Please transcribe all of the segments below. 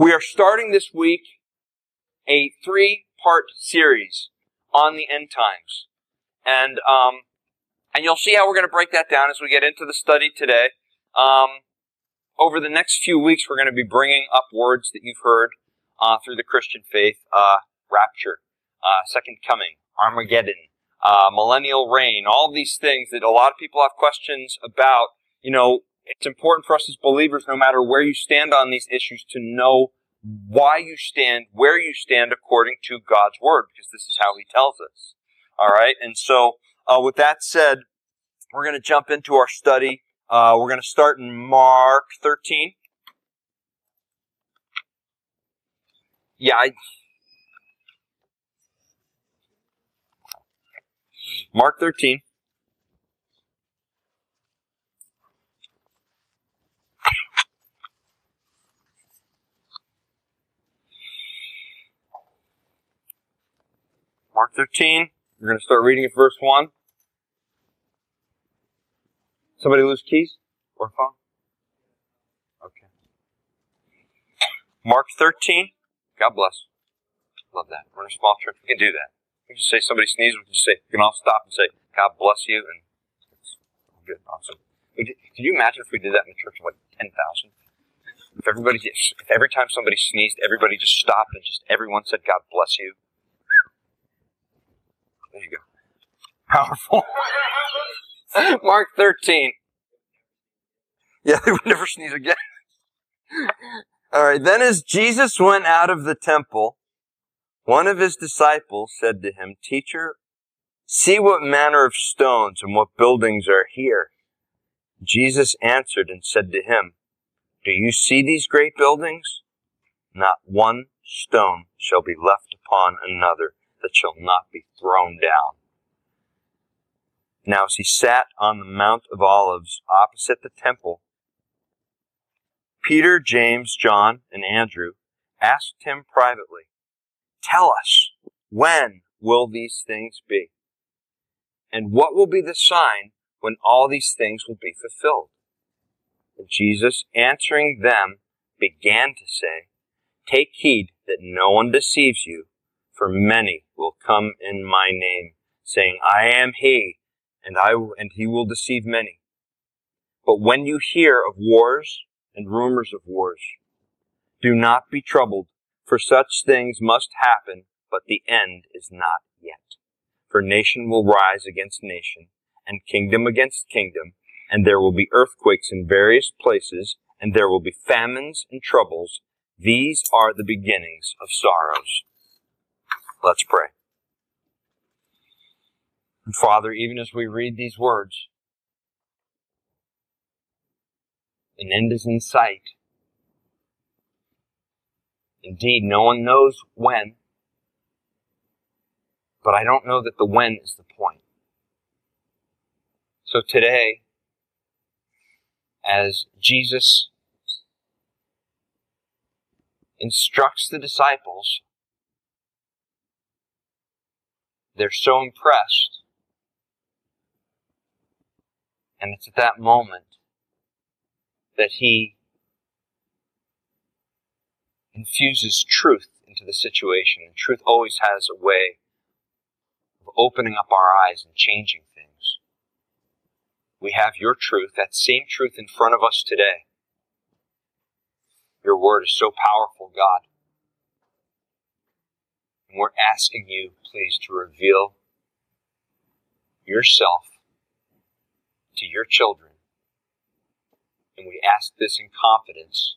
We are starting this week a three part series on the end times. And, um, and you'll see how we're going to break that down as we get into the study today. Um, over the next few weeks, we're going to be bringing up words that you've heard uh, through the Christian faith: uh, rapture, uh, second coming, Armageddon, uh, millennial reign. All these things that a lot of people have questions about. You know, it's important for us as believers, no matter where you stand on these issues, to know why you stand, where you stand according to God's word, because this is how He tells us. All right, and so uh, with that said, we're going to jump into our study. Uh, we're going to start in Mark 13. Yeah, I, Mark 13. Mark 13. We're going to start reading at verse 1. Somebody lose keys or phone? Okay. Mark 13. God bless. Love that. We're in a small church. We can do that. We can just say somebody sneezes. We can just say, we can all stop and say, God bless you. And it's good. Awesome. Can you imagine if we did that in a church of like 10,000? If everybody, if every time somebody sneezed, everybody just stopped and just everyone said, God bless you. There you go. Powerful. Mark 13. Yeah, they would never sneeze again. All right. Then as Jesus went out of the temple, one of his disciples said to him, Teacher, see what manner of stones and what buildings are here. Jesus answered and said to him, Do you see these great buildings? Not one stone shall be left upon another that shall not be thrown down. Now as he sat on the Mount of Olives opposite the temple, Peter, James, John, and Andrew asked him privately, Tell us, when will these things be? And what will be the sign when all these things will be fulfilled? And Jesus, answering them, began to say, Take heed that no one deceives you, for many will come in my name, saying, I am he, and I, and he will deceive many. But when you hear of wars and rumors of wars, do not be troubled, for such things must happen, but the end is not yet. For nation will rise against nation, and kingdom against kingdom, and there will be earthquakes in various places, and there will be famines and troubles. These are the beginnings of sorrows. Let's pray. And Father, even as we read these words, an end is in sight. Indeed, no one knows when, but I don't know that the when is the point. So today, as Jesus instructs the disciples They're so impressed. And it's at that moment that he infuses truth into the situation. And truth always has a way of opening up our eyes and changing things. We have your truth, that same truth in front of us today. Your word is so powerful, God. And we're asking you, please, to reveal yourself to your children. And we ask this in confidence,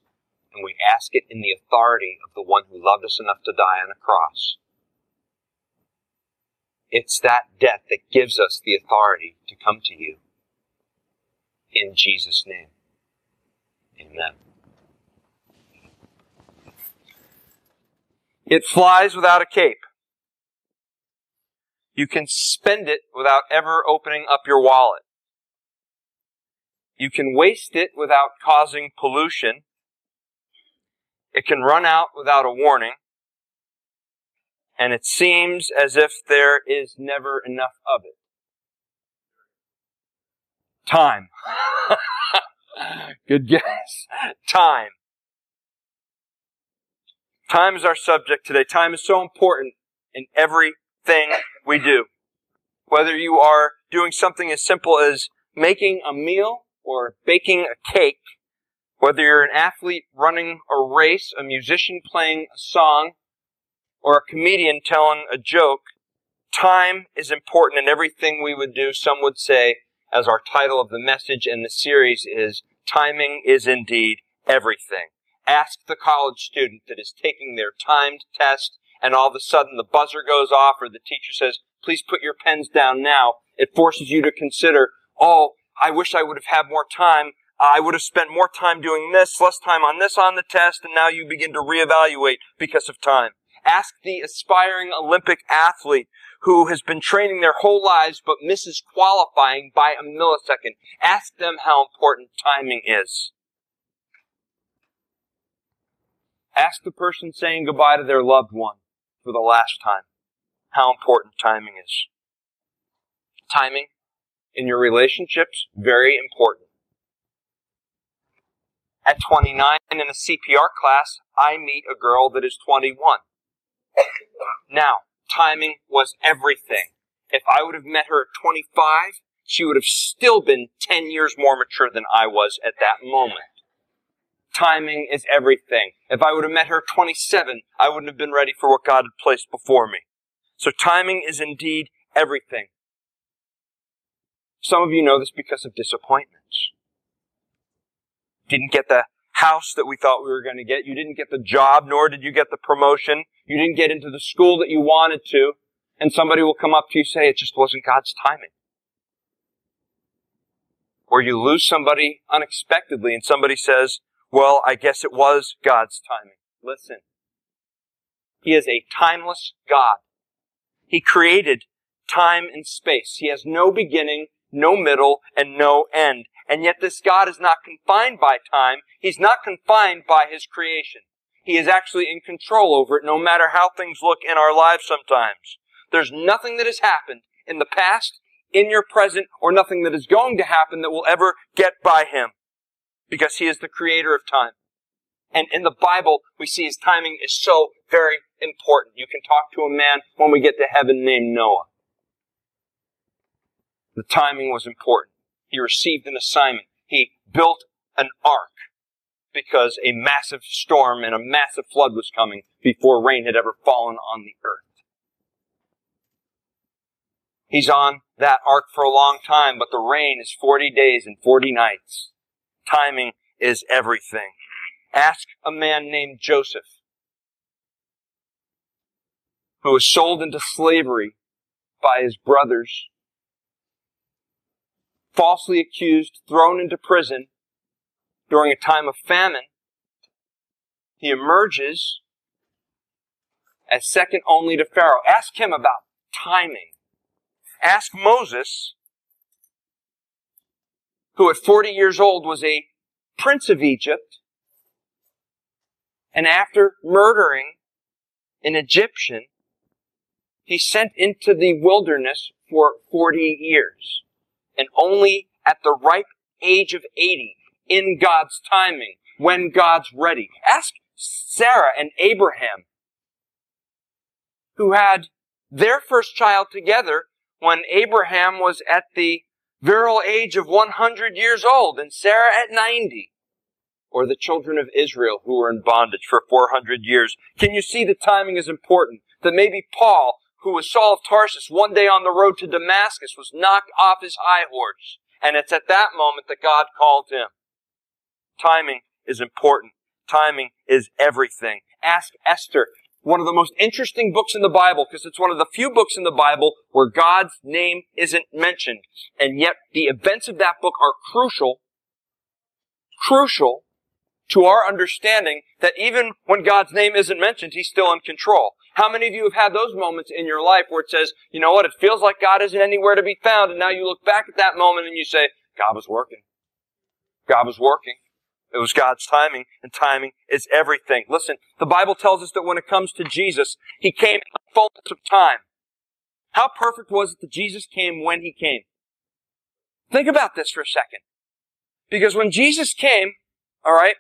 and we ask it in the authority of the one who loved us enough to die on a cross. It's that death that gives us the authority to come to you. In Jesus' name. Amen. It flies without a cape. You can spend it without ever opening up your wallet. You can waste it without causing pollution. It can run out without a warning. And it seems as if there is never enough of it. Time. Good guess. Time. Time is our subject today. Time is so important in everything we do. Whether you are doing something as simple as making a meal or baking a cake, whether you're an athlete running a race, a musician playing a song, or a comedian telling a joke, time is important in everything we would do. Some would say, as our title of the message in the series is, timing is indeed everything. Ask the college student that is taking their timed test and all of a sudden the buzzer goes off or the teacher says, please put your pens down now. It forces you to consider, oh, I wish I would have had more time. I would have spent more time doing this, less time on this on the test, and now you begin to reevaluate because of time. Ask the aspiring Olympic athlete who has been training their whole lives but misses qualifying by a millisecond. Ask them how important timing is. Ask the person saying goodbye to their loved one for the last time how important timing is. Timing in your relationships, very important. At 29 in a CPR class, I meet a girl that is 21. Now, timing was everything. If I would have met her at 25, she would have still been 10 years more mature than I was at that moment. Timing is everything. If I would have met her 27, I wouldn't have been ready for what God had placed before me. So timing is indeed everything. Some of you know this because of disappointments. Didn't get the house that we thought we were going to get. You didn't get the job, nor did you get the promotion. You didn't get into the school that you wanted to. And somebody will come up to you and say, it just wasn't God's timing. Or you lose somebody unexpectedly and somebody says, well, I guess it was God's timing. Listen. He is a timeless God. He created time and space. He has no beginning, no middle, and no end. And yet this God is not confined by time. He's not confined by his creation. He is actually in control over it no matter how things look in our lives sometimes. There's nothing that has happened in the past, in your present, or nothing that is going to happen that will ever get by him. Because he is the creator of time. And in the Bible, we see his timing is so very important. You can talk to a man when we get to heaven named Noah. The timing was important. He received an assignment. He built an ark because a massive storm and a massive flood was coming before rain had ever fallen on the earth. He's on that ark for a long time, but the rain is 40 days and 40 nights. Timing is everything. Ask a man named Joseph who was sold into slavery by his brothers, falsely accused, thrown into prison during a time of famine. He emerges as second only to Pharaoh. Ask him about timing. Ask Moses, who at 40 years old was a prince of Egypt, and after murdering an Egyptian, he sent into the wilderness for 40 years. And only at the ripe age of 80, in God's timing, when God's ready. Ask Sarah and Abraham, who had their first child together when Abraham was at the virile age of 100 years old and Sarah at 90. Or the children of Israel who were in bondage for 400 years. Can you see the timing is important? That maybe Paul who was Saul of Tarsus, one day on the road to Damascus, was knocked off his high horse. And it's at that moment that God called him. Timing is important. Timing is everything. Ask Esther, one of the most interesting books in the Bible, because it's one of the few books in the Bible where God's name isn't mentioned. And yet the events of that book are crucial, crucial to our understanding that even when God's name isn't mentioned, He's still in control. How many of you have had those moments in your life where it says, you know what, it feels like God isn't anywhere to be found, and now you look back at that moment and you say, God was working. God was working. It was God's timing, and timing is everything. Listen, the Bible tells us that when it comes to Jesus, He came in the fullness of time. How perfect was it that Jesus came when He came? Think about this for a second. Because when Jesus came, alright,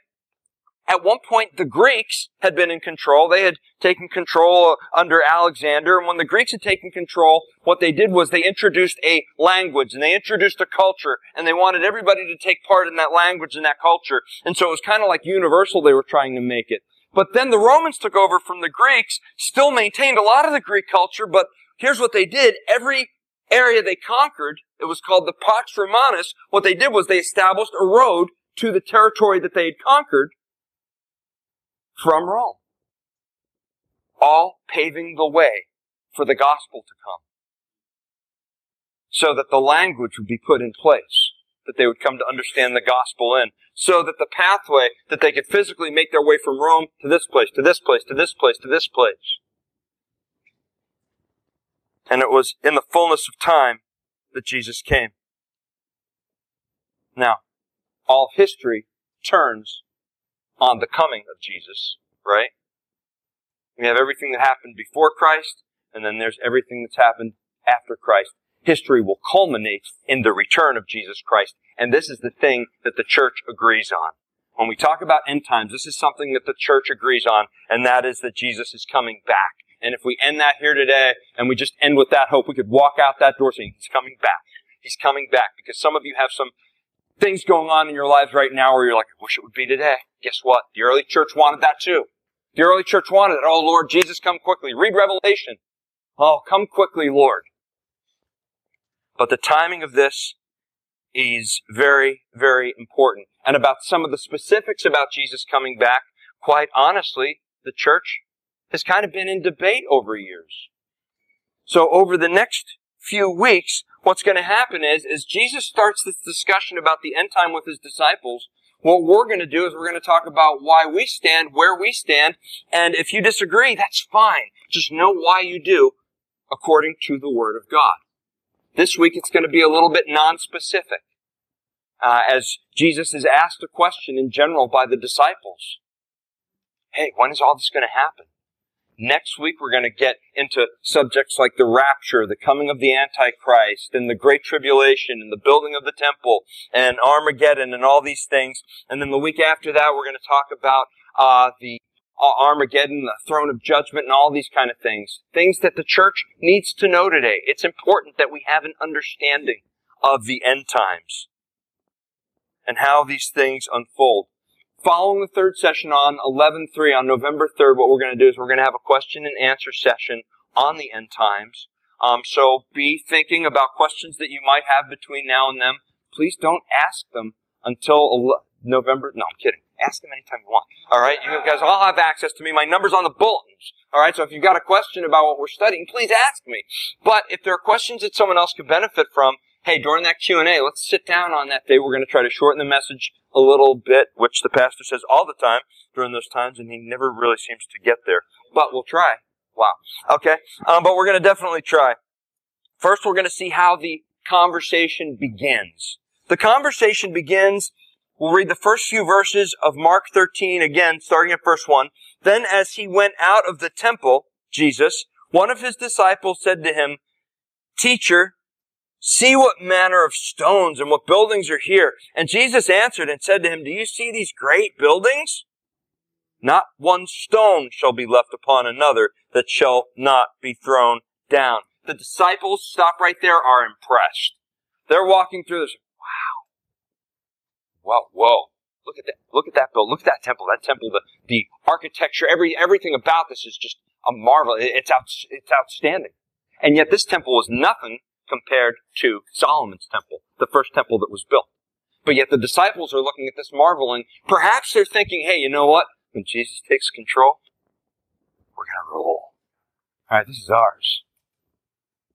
at one point the Greeks had been in control. They had taken control uh, under Alexander. And when the Greeks had taken control, what they did was they introduced a language and they introduced a culture and they wanted everybody to take part in that language and that culture. And so it was kind of like universal they were trying to make it. But then the Romans took over from the Greeks, still maintained a lot of the Greek culture, but here's what they did. Every area they conquered, it was called the Pax Romanus. What they did was they established a road to the territory that they had conquered from Rome. All paving the way for the gospel to come. So that the language would be put in place, that they would come to understand the gospel in, so that the pathway that they could physically make their way from Rome to this place, to this place, to this place, to this place. And it was in the fullness of time that Jesus came. Now, all history turns on the coming of Jesus, right? We have everything that happened before Christ, and then there's everything that's happened after Christ. History will culminate in the return of Jesus Christ, and this is the thing that the church agrees on. When we talk about end times, this is something that the church agrees on, and that is that Jesus is coming back. And if we end that here today, and we just end with that hope, we could walk out that door saying, He's coming back. He's coming back. Because some of you have some things going on in your lives right now where you're like, I wish it would be today. Guess what? The early church wanted that too. The early church wanted it. Oh Lord, Jesus, come quickly. Read Revelation. Oh, come quickly, Lord. But the timing of this is very, very important. And about some of the specifics about Jesus coming back, quite honestly, the church has kind of been in debate over years. So over the next few weeks, what's going to happen is, as Jesus starts this discussion about the end time with his disciples, what we're going to do is we're going to talk about why we stand, where we stand, and if you disagree, that's fine. Just know why you do according to the Word of God. This week it's going to be a little bit non-specific. Uh, as Jesus is asked a question in general by the disciples. Hey, when is all this going to happen? Next week, we're going to get into subjects like the rapture, the coming of the Antichrist, and the Great Tribulation, and the building of the temple, and Armageddon, and all these things. And then the week after that, we're going to talk about uh, the uh, Armageddon, the throne of judgment, and all these kind of things. Things that the church needs to know today. It's important that we have an understanding of the end times and how these things unfold following the third session on 11.3 on November 3rd, what we're going to do is we're going to have a question and answer session on the end times. Um, so be thinking about questions that you might have between now and then. Please don't ask them until November. No, I'm kidding. Ask them anytime you want. All right, you guys all have access to me. My number's on the bulletins. All right, so if you've got a question about what we're studying, please ask me. But if there are questions that someone else could benefit from, hey, during that Q&A, let's sit down on that day. We're going to try to shorten the message a little bit, which the pastor says all the time during those times, and he never really seems to get there. But we'll try. Wow. Okay. Um, but we're going to definitely try. First, we're going to see how the conversation begins. The conversation begins, we'll read the first few verses of Mark 13 again, starting at verse 1. Then as he went out of the temple, Jesus, one of his disciples said to him, Teacher, See what manner of stones and what buildings are here. And Jesus answered and said to him, Do you see these great buildings? Not one stone shall be left upon another that shall not be thrown down. The disciples, stop right there, are impressed. They're walking through this. Wow. Wow, whoa. Look at that. Look at that building. Look at that temple. That temple, the, the architecture, every, everything about this is just a marvel. It's out, it's outstanding. And yet this temple was nothing compared to Solomon's temple, the first temple that was built. But yet the disciples are looking at this marveling. Perhaps they're thinking, hey, you know what? When Jesus takes control, we're going to rule. All right, this is ours.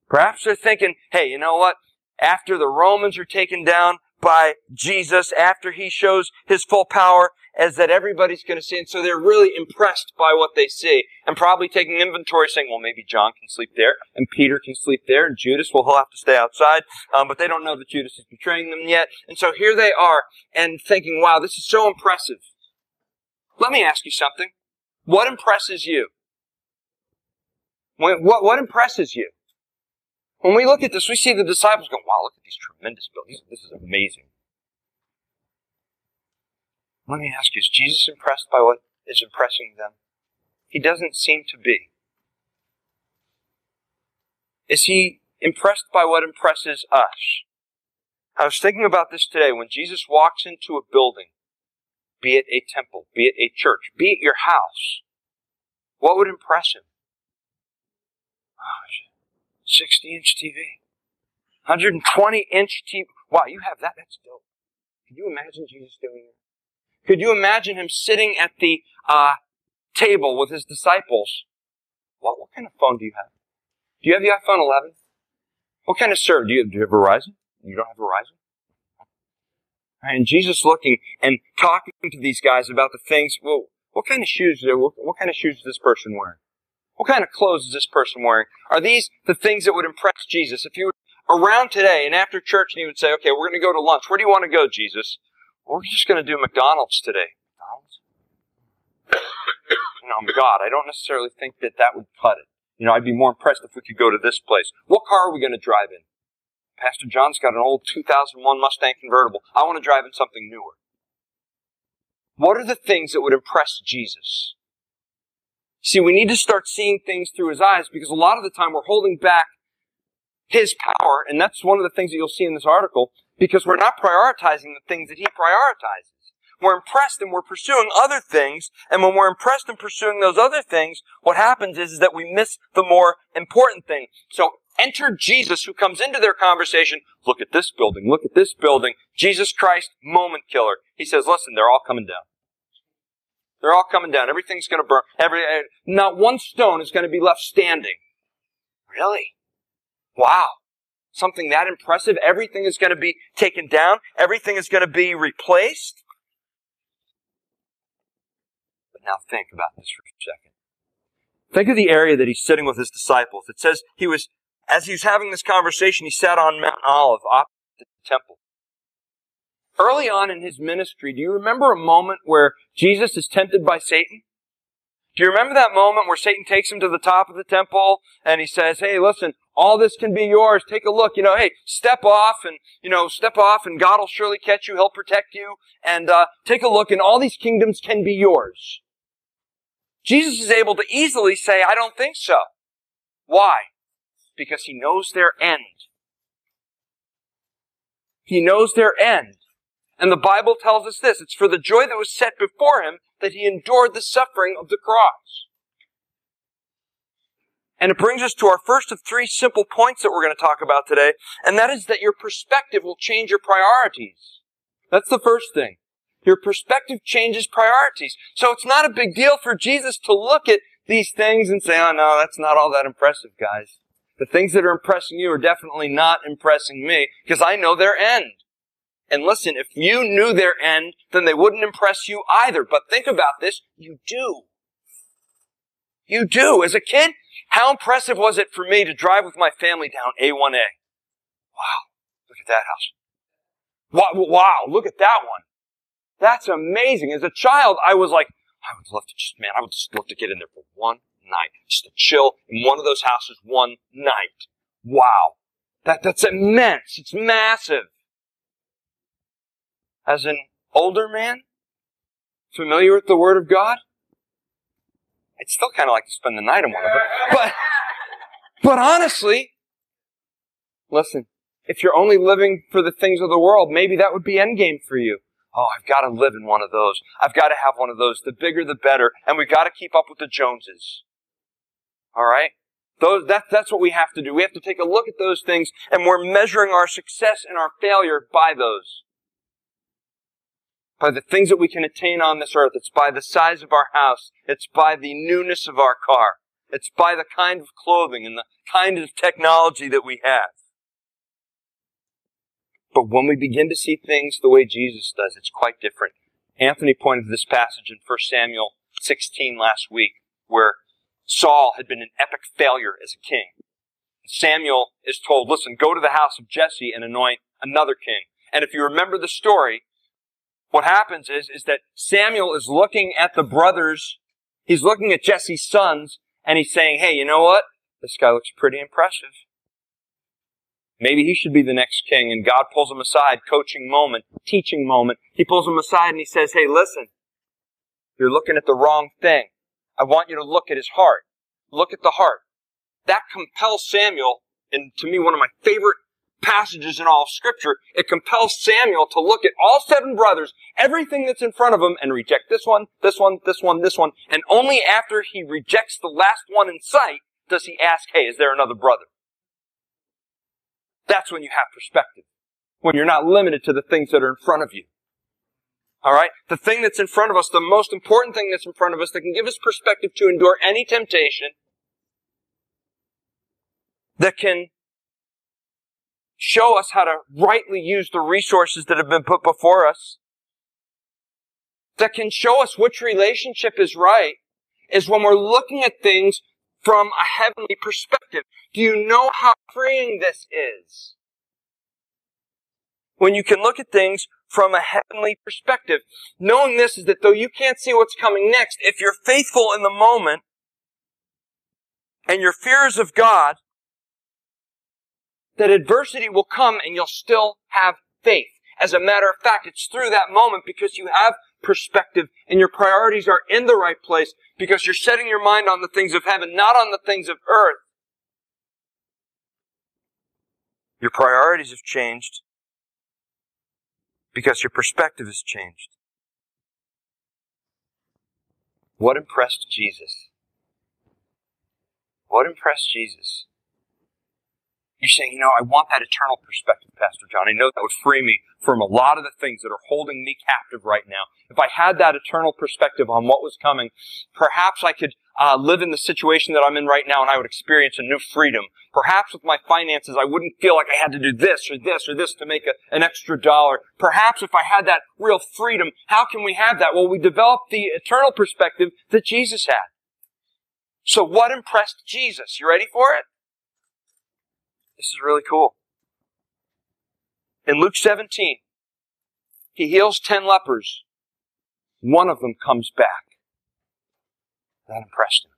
Perhaps they're thinking, hey, you know what? After the Romans are taken down by Jesus, after he shows his full power, as that everybody's going to see. And so they're really impressed by what they see and probably taking inventory saying, well, maybe John can sleep there and Peter can sleep there and Judas, well, he'll have to stay outside. Um, but they don't know that Judas is betraying them yet. And so here they are and thinking, wow, this is so impressive. Let me ask you something. What impresses you? What, what impresses you? When we look at this, we see the disciples going, wow, look at these tremendous buildings. This is amazing. Let me ask you, is Jesus impressed by what is impressing them? He doesn't seem to be. Is he impressed by what impresses us? I was thinking about this today. When Jesus walks into a building, be it a temple, be it a church, be it your house, what would impress him? Oh, 60 inch TV. 120 inch TV. Wow, you have that? That's dope. Could you imagine Jesus doing that? Could you imagine him sitting at the uh, table with his disciples? What, what kind of phone do you have? Do you have the iPhone 11? What kind of server? Do you, do you have Verizon? You don't have Verizon? And Jesus looking and talking to these guys about the things, well, what kind of shoes, what, what kind of shoes is this person wearing? What kind of clothes is this person wearing? Are these the things that would impress Jesus? If you were around today and after church and you would say, okay, we're going to go to lunch. Where do you want to go, Jesus? Well, we're just going to do McDonald's today. McDonald's? no, God, I don't necessarily think that that would cut it. You know, I'd be more impressed if we could go to this place. What car are we going to drive in? Pastor John's got an old 2001 Mustang convertible. I want to drive in something newer. What are the things that would impress Jesus? See, we need to start seeing things through his eyes because a lot of the time we're holding back his power, and that's one of the things that you'll see in this article, because we're not prioritizing the things that he prioritizes. We're impressed and we're pursuing other things. And when we're impressed and pursuing those other things, what happens is, is that we miss the more important thing. So enter Jesus who comes into their conversation. Look at this building. Look at this building. Jesus Christ, moment killer. He says, listen, they're all coming down. They're all coming down. Everything's going to burn. Every, eh, not one stone is going to be left standing. Really? Wow. Something that impressive. Everything is going to be taken down. Everything is going to be replaced. But now think about this for a second. Think of the area that he's sitting with his disciples. It says he was, as he was having this conversation, he sat on Mount Olive opposite the temple. Early on in his ministry, do you remember a moment where Jesus is tempted by Satan? Do you remember that moment where Satan takes him to the top of the temple and he says, Hey, listen, all this can be yours. Take a look. You know, hey, step off and, you know, step off and God will surely catch you. He'll protect you. And, uh, take a look and all these kingdoms can be yours. Jesus is able to easily say, I don't think so. Why? Because he knows their end. He knows their end. And the Bible tells us this. It's for the joy that was set before him that he endured the suffering of the cross. And it brings us to our first of three simple points that we're going to talk about today, and that is that your perspective will change your priorities. That's the first thing. Your perspective changes priorities. So it's not a big deal for Jesus to look at these things and say, oh no, that's not all that impressive, guys. The things that are impressing you are definitely not impressing me because I know their end. And listen, if you knew their end, then they wouldn't impress you either. But think about this. You do. You do. As a kid, how impressive was it for me to drive with my family down A1A? Wow. Look at that house. Wow. Wow. Look at that one. That's amazing. As a child, I was like, I would love to just, man, I would just love to get in there for one night. Just to chill in one of those houses one night. Wow. That, that's immense. It's massive. As an older man, familiar with the Word of God, I'd still kind of like to spend the night in one of them. But, but honestly, listen, if you're only living for the things of the world, maybe that would be endgame for you. Oh, I've got to live in one of those. I've got to have one of those. The bigger, the better. And we've got to keep up with the Joneses. All right? Those, that, that's what we have to do. We have to take a look at those things, and we're measuring our success and our failure by those. By the things that we can attain on this earth. It's by the size of our house. It's by the newness of our car. It's by the kind of clothing and the kind of technology that we have. But when we begin to see things the way Jesus does, it's quite different. Anthony pointed to this passage in 1 Samuel 16 last week, where Saul had been an epic failure as a king. Samuel is told, listen, go to the house of Jesse and anoint another king. And if you remember the story, what happens is, is that Samuel is looking at the brothers, he's looking at Jesse's sons, and he's saying, hey, you know what? This guy looks pretty impressive. Maybe he should be the next king, and God pulls him aside, coaching moment, teaching moment. He pulls him aside and he says, Hey, listen, you're looking at the wrong thing. I want you to look at his heart. Look at the heart. That compels Samuel, and to me, one of my favorite passages in all of Scripture, it compels Samuel to look at all seven brothers, everything that's in front of him, and reject this one, this one, this one, this one. And only after he rejects the last one in sight does he ask, hey, is there another brother? That's when you have perspective. When you're not limited to the things that are in front of you. Alright? The thing that's in front of us, the most important thing that's in front of us that can give us perspective to endure any temptation, that can show us how to rightly use the resources that have been put before us, that can show us which relationship is right, is when we're looking at things from a heavenly perspective. Do you know how freeing this is? When you can look at things from a heavenly perspective. Knowing this is that though you can't see what's coming next, if you're faithful in the moment and your fears of God, that adversity will come and you'll still have faith. As a matter of fact, it's through that moment because you have perspective and your priorities are in the right place because you're setting your mind on the things of heaven, not on the things of earth. Your priorities have changed because your perspective has changed. What impressed Jesus? What impressed Jesus? You're saying, you know, I want that eternal perspective, Pastor John. I know that would free me from a lot of the things that are holding me captive right now. If I had that eternal perspective on what was coming, perhaps I could uh, live in the situation that I'm in right now and I would experience a new freedom. Perhaps with my finances, I wouldn't feel like I had to do this or this or this to make a, an extra dollar. Perhaps if I had that real freedom, how can we have that? Well, we develop the eternal perspective that Jesus had. So what impressed Jesus? You ready for it? This is really cool. In Luke 17, he heals 10 lepers. One of them comes back. That impressed him.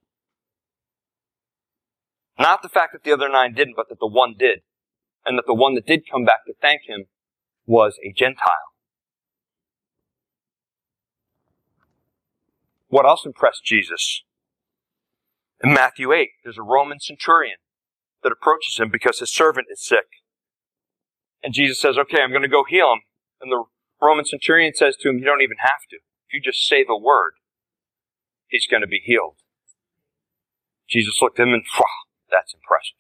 Not the fact that the other nine didn't, but that the one did. And that the one that did come back to thank him was a Gentile. What else impressed Jesus? In Matthew 8, there's a Roman centurion that approaches him because his servant is sick. And Jesus says, okay, I'm going to go heal him. And the Roman centurion says to him, you don't even have to. If you just say the word, he's going to be healed. Jesus looked at him and, wow, that's impressive.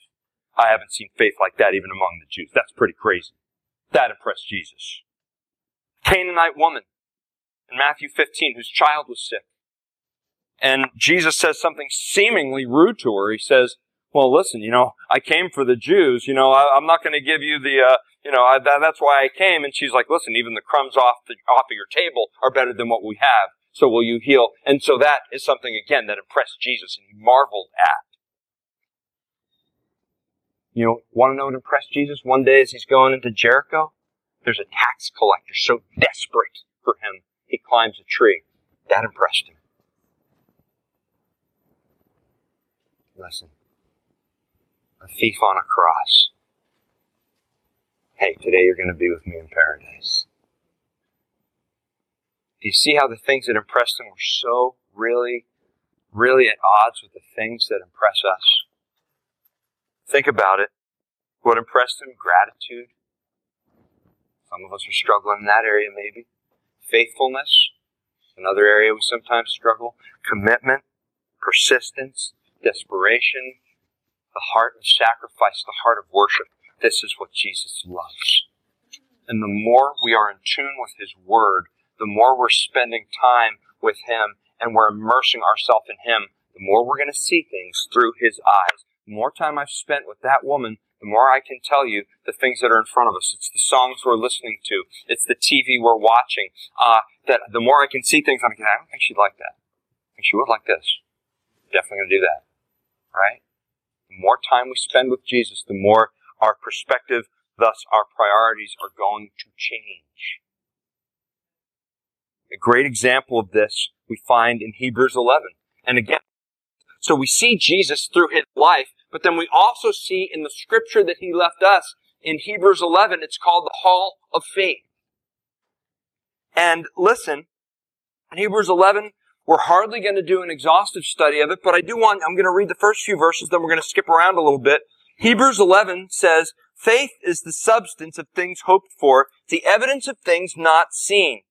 I haven't seen faith like that even among the Jews. That's pretty crazy. That impressed Jesus. Canaanite woman in Matthew 15 whose child was sick. And Jesus says something seemingly rude to her. He says, well, listen, you know, I came for the Jews. You know, I, am not going to give you the, uh, you know, I, that, that's why I came. And she's like, listen, even the crumbs off the off of your table are better than what we have. So will you heal? And so that is something again that impressed Jesus and he marveled at. You know, want to know what impressed Jesus? One day as he's going into Jericho, there's a tax collector so desperate for him, he climbs a tree. That impressed him. Listen, a thief on a cross. Hey, today you're going to be with me in paradise. Do you see how the things that impressed him were so really, really at odds with the things that impress us? Think about it. What impressed him? Gratitude. Some of us are struggling in that area, maybe. Faithfulness. Another area we sometimes struggle. Commitment, persistence, desperation, the heart of sacrifice, the heart of worship. This is what Jesus loves. And the more we are in tune with His Word, the more we're spending time with Him and we're immersing ourselves in Him, the more we're going to see things through His eyes. The more time I've spent with that woman, the more I can tell you the things that are in front of us. It's the songs we're listening to. It's the TV we're watching. Uh, that the more I can see things, I'm like, I don't think she'd like that. I think she would like this. Definitely going to do that. Right? The more time we spend with Jesus, the more our perspective, thus our priorities are going to change. A great example of this we find in Hebrews 11. And again, so we see Jesus through his life, but then we also see in the scripture that he left us in Hebrews 11, it's called the Hall of Faith. And listen, in Hebrews 11, we're hardly going to do an exhaustive study of it, but I do want, I'm going to read the first few verses, then we're going to skip around a little bit. Hebrews 11 says, Faith is the substance of things hoped for, the evidence of things not seen.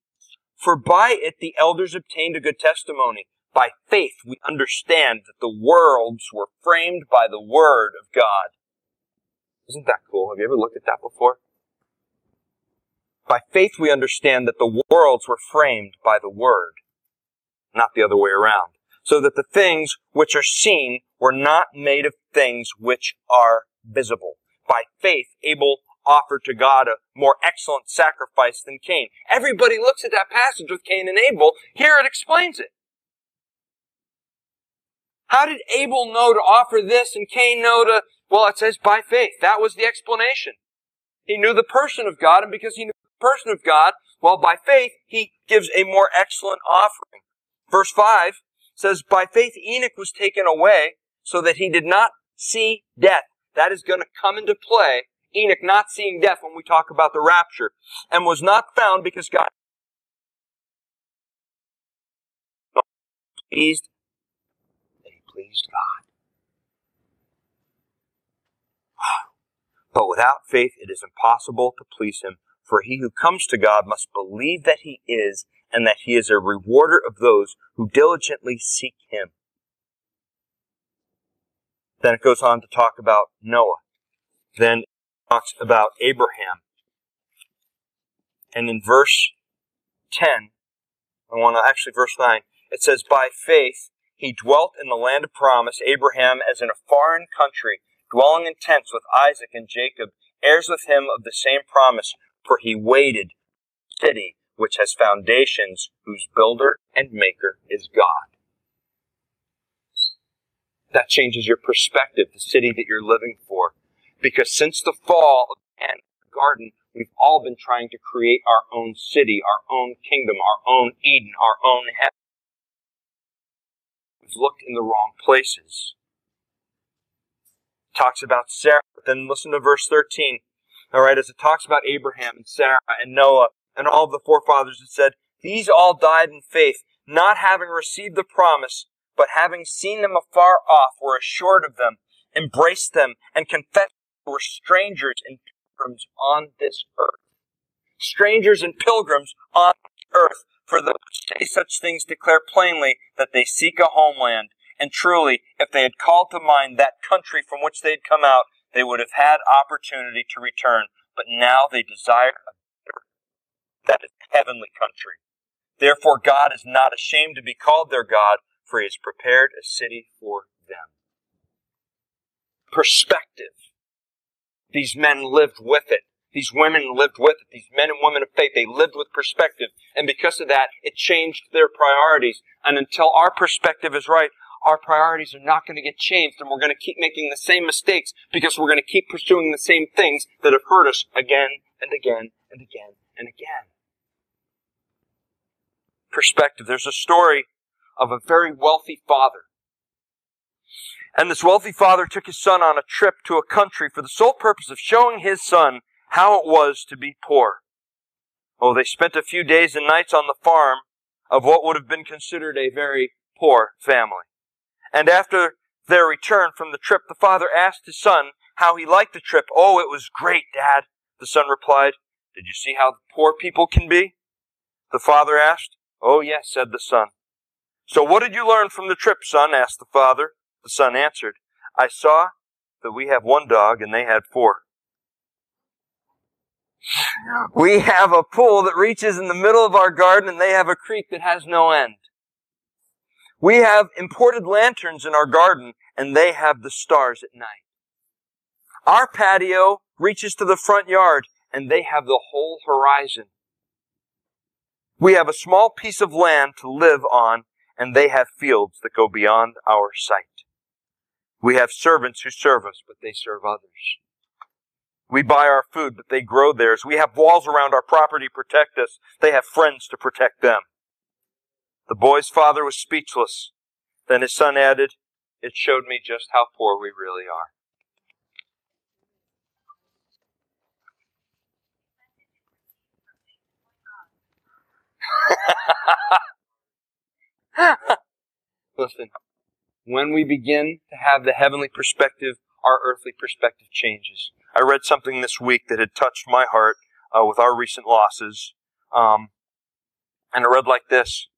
For by it the elders obtained a good testimony. By faith we understand that the worlds were framed by the word of God. Isn't that cool? Have you ever looked at that before? By faith we understand that the worlds were framed by the word, not the other way around. So that the things which are seen were not made of things which are visible. By faith, Abel offered to God a more excellent sacrifice than Cain. Everybody looks at that passage with Cain and Abel. Here it explains it. How did Abel know to offer this and Cain know to, well, it says by faith. That was the explanation. He knew the person of God, and because he knew the person of God, well, by faith, he gives a more excellent offering. Verse 5 says, By faith Enoch was taken away so that he did not see death. That is going to come into play. Enoch not seeing death when we talk about the rapture. And was not found because God pleased pleased God. But without faith it is impossible to please him, for he who comes to God must believe that he is, and that he is a rewarder of those who diligently seek him. Then it goes on to talk about Noah. Then it talks about Abraham. And in verse 10, I want to actually verse 9, it says, By faith, he dwelt in the land of promise, Abraham as in a foreign country, dwelling in tents with Isaac and Jacob, heirs with him of the same promise, for he waited city which has foundations, whose builder and maker is God. That changes your perspective, the city that you're living for. Because since the fall of the garden, we've all been trying to create our own city, our own kingdom, our own Eden, our own heaven We've looked in the wrong places. Talks about Sarah, but then listen to verse 13. All right, as it talks about Abraham and Sarah and Noah and all the forefathers, it said, These all died in faith, not having received the promise, but having seen them afar off, were assured of them, embraced them, and confessed were strangers and pilgrims on this earth. Strangers and pilgrims on earth. For those say such things declare plainly that they seek a homeland. And truly, if they had called to mind that country from which they had come out, they would have had opportunity to return. But now they desire a that is, heavenly country. Therefore, God is not ashamed to be called their God, for he has prepared a city for them. Perspective. These men lived with it. These women lived with it. These men and women of faith, they lived with perspective. And because of that, it changed their priorities. And until our perspective is right, our priorities are not going to get changed and we're going to keep making the same mistakes because we're going to keep pursuing the same things that have hurt us again and again and again and again. Perspective. There's a story of a very wealthy father. And this wealthy father took his son on a trip to a country for the sole purpose of showing his son how it was to be poor. Oh, they spent a few days and nights on the farm of what would have been considered a very poor family. And after their return from the trip, the father asked his son how he liked the trip. Oh, it was great, Dad, the son replied. Did you see how poor people can be? The father asked. Oh, yes, said the son. So what did you learn from the trip, son? asked the father. The son answered, I saw that we have one dog and they had four. We have a pool that reaches in the middle of our garden and they have a creek that has no end. We have imported lanterns in our garden and they have the stars at night. Our patio reaches to the front yard and they have the whole horizon. We have a small piece of land to live on and they have fields that go beyond our sight. We have servants who serve us, but they serve others. We buy our food, but they grow theirs. We have walls around our property to protect us. They have friends to protect them. The boy's father was speechless. Then his son added, It showed me just how poor we really are. Listen, when we begin to have the heavenly perspective, our earthly perspective changes. I read something this week that had touched my heart uh, with our recent losses. Um, and it read like this.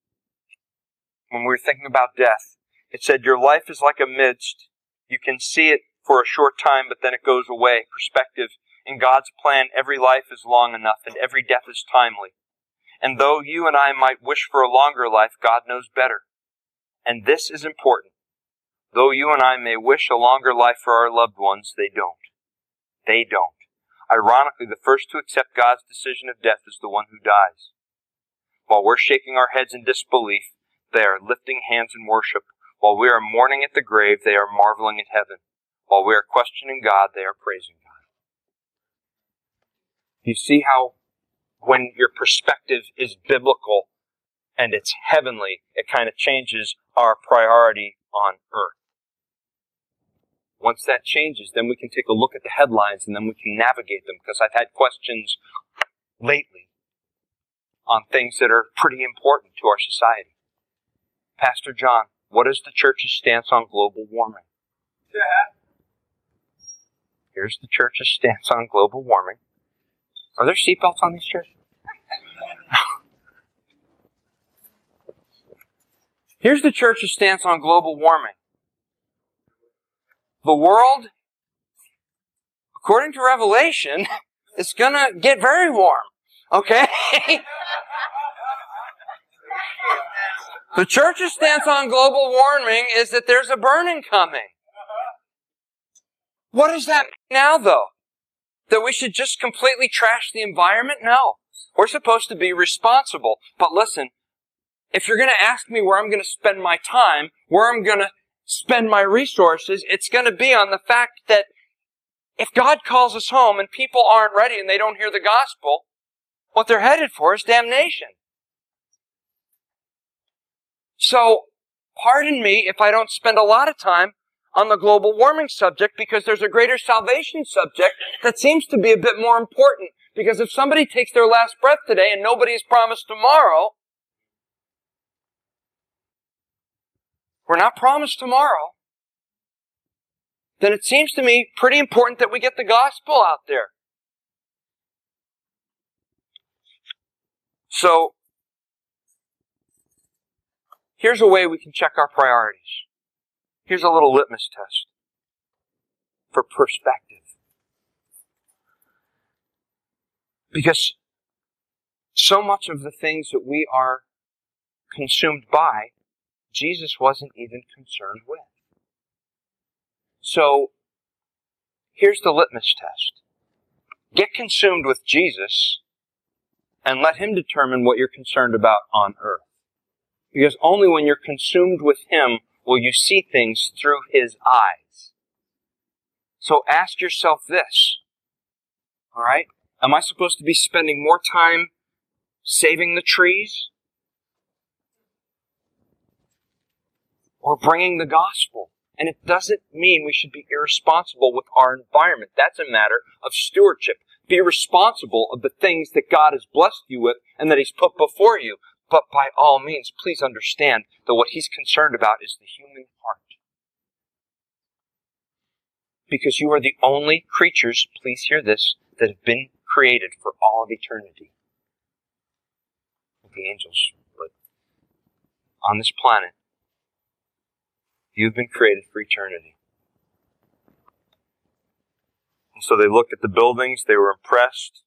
When we were thinking about death, it said, Your life is like a mist. You can see it for a short time, but then it goes away. Perspective. In God's plan, every life is long enough and every death is timely. And though you and I might wish for a longer life, God knows better. And this is important. Though you and I may wish a longer life for our loved ones, they don't. They don't. Ironically, the first to accept God's decision of death is the one who dies. While we're shaking our heads in disbelief, they are lifting hands in worship. While we are mourning at the grave, they are marveling at heaven. While we are questioning God, they are praising God. You see how when your perspective is biblical and it's heavenly, it kind of changes our priority on earth. Once that changes, then we can take a look at the headlines and then we can navigate them because I've had questions lately on things that are pretty important to our society. Pastor John, what is the church's stance on global warming? Yeah. Here's the church's stance on global warming. Are there seatbelts on these chairs? Here's the church's stance on global warming. The world, according to Revelation, is gonna get very warm. Okay? the church's stance on global warming is that there's a burning coming. What does that mean now, though? That we should just completely trash the environment? No. We're supposed to be responsible. But listen, if you're going to ask me where I'm going to spend my time, where I'm going to spend my resources, it's going to be on the fact that if God calls us home and people aren't ready and they don't hear the gospel, what they're headed for is damnation. So, pardon me if I don't spend a lot of time on the global warming subject because there's a greater salvation subject that seems to be a bit more important. Because if somebody takes their last breath today and nobody's promised tomorrow, we're not promised tomorrow, then it seems to me pretty important that we get the gospel out there. So, here's a way we can check our priorities. Here's a little litmus test for perspective. Because so much of the things that we are consumed by, Jesus wasn't even concerned with. So, here's the litmus test. Get consumed with Jesus and let Him determine what you're concerned about on earth. Because only when you're consumed with Him will you see things through His eyes. So ask yourself this. Alright? Am I supposed to be spending more time saving the trees? Or bringing the gospel? And it doesn't mean we should be irresponsible with our environment. That's a matter of stewardship. Be responsible of the things that God has blessed you with and that He's put before you. But by all means, please understand that what He's concerned about is the human heart. Because you are the only creatures, please hear this, that have been created for all of eternity. The angels, but on this planet, you've been created for eternity. And so they looked at the buildings, they were impressed.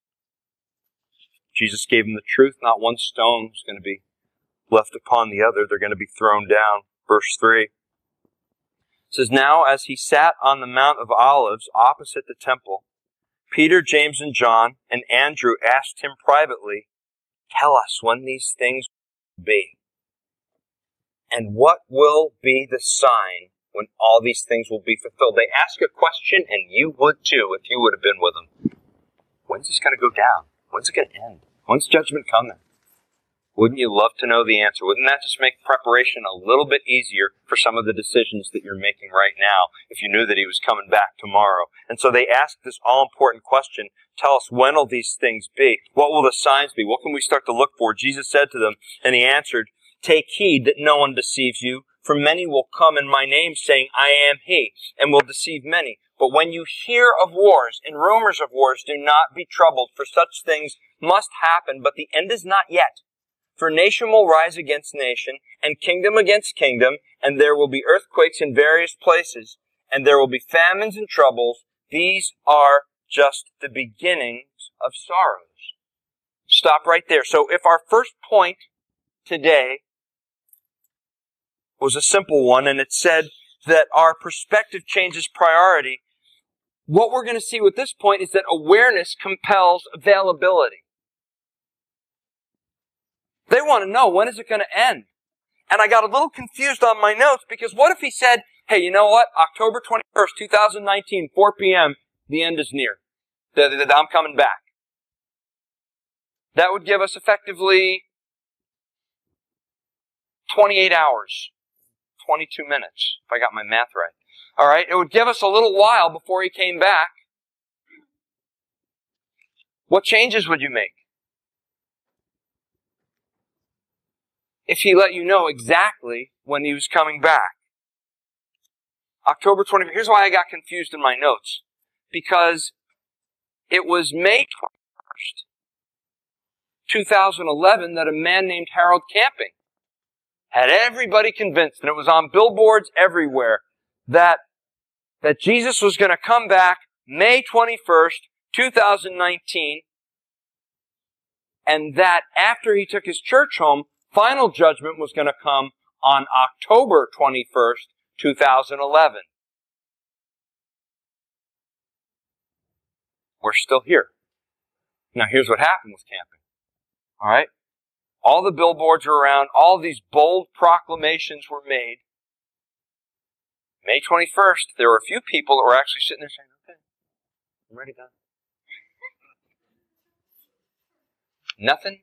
Jesus gave them the truth. Not one stone is going to be left upon the other. They're going to be thrown down. Verse 3 It says, Now as he sat on the Mount of Olives opposite the temple, Peter, James, and John, and Andrew asked him privately, Tell us when these things will be. And what will be the sign when all these things will be fulfilled? They ask a question, and you would too if you would have been with them. When's this going to go down? When's it going to end? When's judgment coming? Wouldn't you love to know the answer? Wouldn't that just make preparation a little bit easier for some of the decisions that you're making right now if you knew that he was coming back tomorrow? And so they asked this all important question. Tell us, when will these things be? What will the signs be? What can we start to look for? Jesus said to them, and he answered, Take heed that no one deceives you, for many will come in my name saying, I am he, and will deceive many. But when you hear of wars and rumors of wars, do not be troubled, for such things must happen, but the end is not yet. For nation will rise against nation, and kingdom against kingdom, and there will be earthquakes in various places, and there will be famines and troubles. These are just the beginnings of sorrows. Stop right there. So if our first point today was a simple one, and it said that our perspective changes priority, what we're going to see with this point is that awareness compels availability. They want to know when is it going to end? And I got a little confused on my notes because what if he said, hey, you know what? October 21st, 2019, 4 p.m., the end is near. I'm coming back. That would give us effectively 28 hours, 22 minutes, if I got my math right. All right, it would give us a little while before he came back. What changes would you make? if he let you know exactly when he was coming back. October 20th. Here's why I got confused in my notes. Because it was May 21st, 2011 that a man named Harold Camping had everybody convinced, and it was on billboards everywhere, that, that Jesus was going to come back May 21st, 2019, and that after he took his church home, final judgment was going to come on October 21st, 2011. We're still here. Now here's what happened with camping. Alright? All the billboards were around, all these bold proclamations were made. May 21st, there were a few people that were actually sitting there saying, okay, I'm ready to Nothing?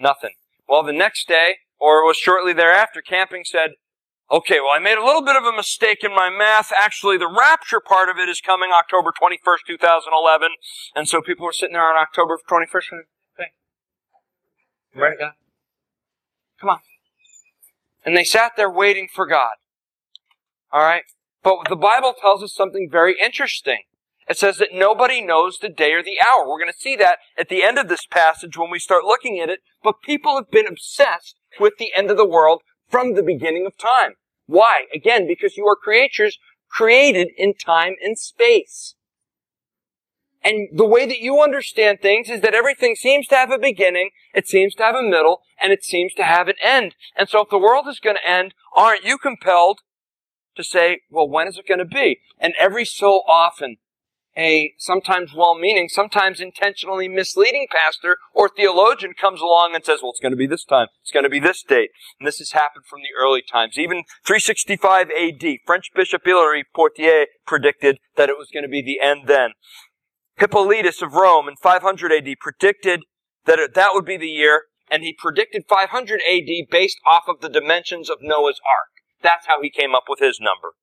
Nothing. Well, the next day, or it was shortly thereafter, Camping said, Okay, well, I made a little bit of a mistake in my math. Actually, the rapture part of it is coming October 21st, 2011. And so people were sitting there on October 21st and, hey, ready, God? Come on. And they sat there waiting for God. Alright? But the Bible tells us something very interesting. It says that nobody knows the day or the hour. We're going to see that at the end of this passage when we start looking at it. But people have been obsessed with the end of the world from the beginning of time. Why? Again, because you are creatures created in time and space. And the way that you understand things is that everything seems to have a beginning, it seems to have a middle, and it seems to have an end. And so if the world is going to end, aren't you compelled to say, well, when is it going to be? And every so often, a sometimes well-meaning, sometimes intentionally misleading pastor or theologian comes along and says, well, it's going to be this time. It's going to be this date. And this has happened from the early times. Even 365 AD, French Bishop Hilary Poitiers predicted that it was going to be the end then. Hippolytus of Rome in 500 AD predicted that it, that would be the year, and he predicted 500 AD based off of the dimensions of Noah's Ark. That's how he came up with his number.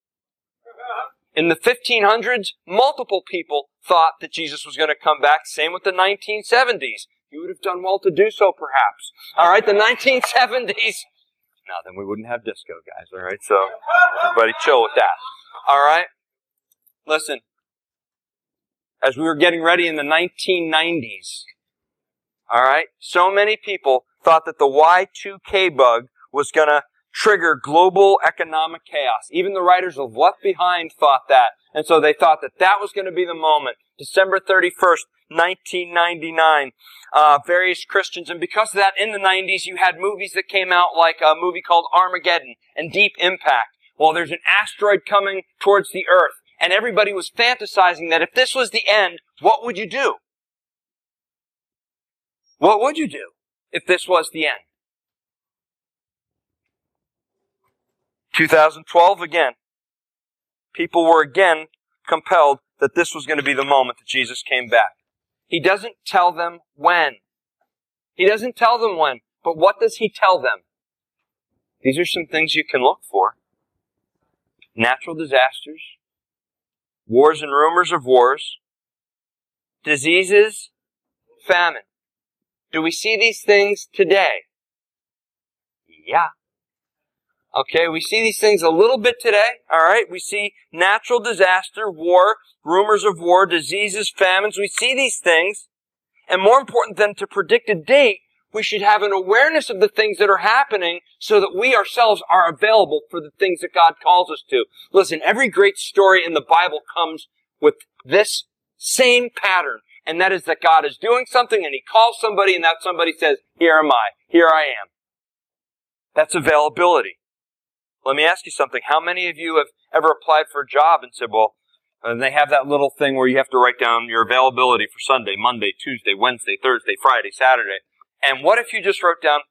In the 1500s, multiple people thought that Jesus was going to come back. Same with the 1970s. You would have done well to do so, perhaps. All right, the 1970s. Now, then we wouldn't have disco, guys. All right, so everybody chill with that. All right, listen. As we were getting ready in the 1990s, all right, so many people thought that the Y2K bug was going to trigger global economic chaos. Even the writers of Left Behind thought that. And so they thought that that was going to be the moment. December 31st, 1999. Uh, various Christians. And because of that, in the 90s, you had movies that came out like a movie called Armageddon and Deep Impact. Well, there's an asteroid coming towards the Earth. And everybody was fantasizing that if this was the end, what would you do? What would you do if this was the end? 2012 again. People were again compelled that this was going to be the moment that Jesus came back. He doesn't tell them when. He doesn't tell them when. But what does he tell them? These are some things you can look for. Natural disasters, wars and rumors of wars, diseases, famine. Do we see these things today? Yeah. Okay, we see these things a little bit today, alright? We see natural disaster, war, rumors of war, diseases, famines. We see these things. And more important than to predict a date, we should have an awareness of the things that are happening so that we ourselves are available for the things that God calls us to. Listen, every great story in the Bible comes with this same pattern. And that is that God is doing something and He calls somebody and that somebody says, here am I. Here I am. That's availability. Let me ask you something. How many of you have ever applied for a job and said, well, and they have that little thing where you have to write down your availability for Sunday, Monday, Tuesday, Wednesday, Thursday, Friday, Saturday. And what if you just wrote down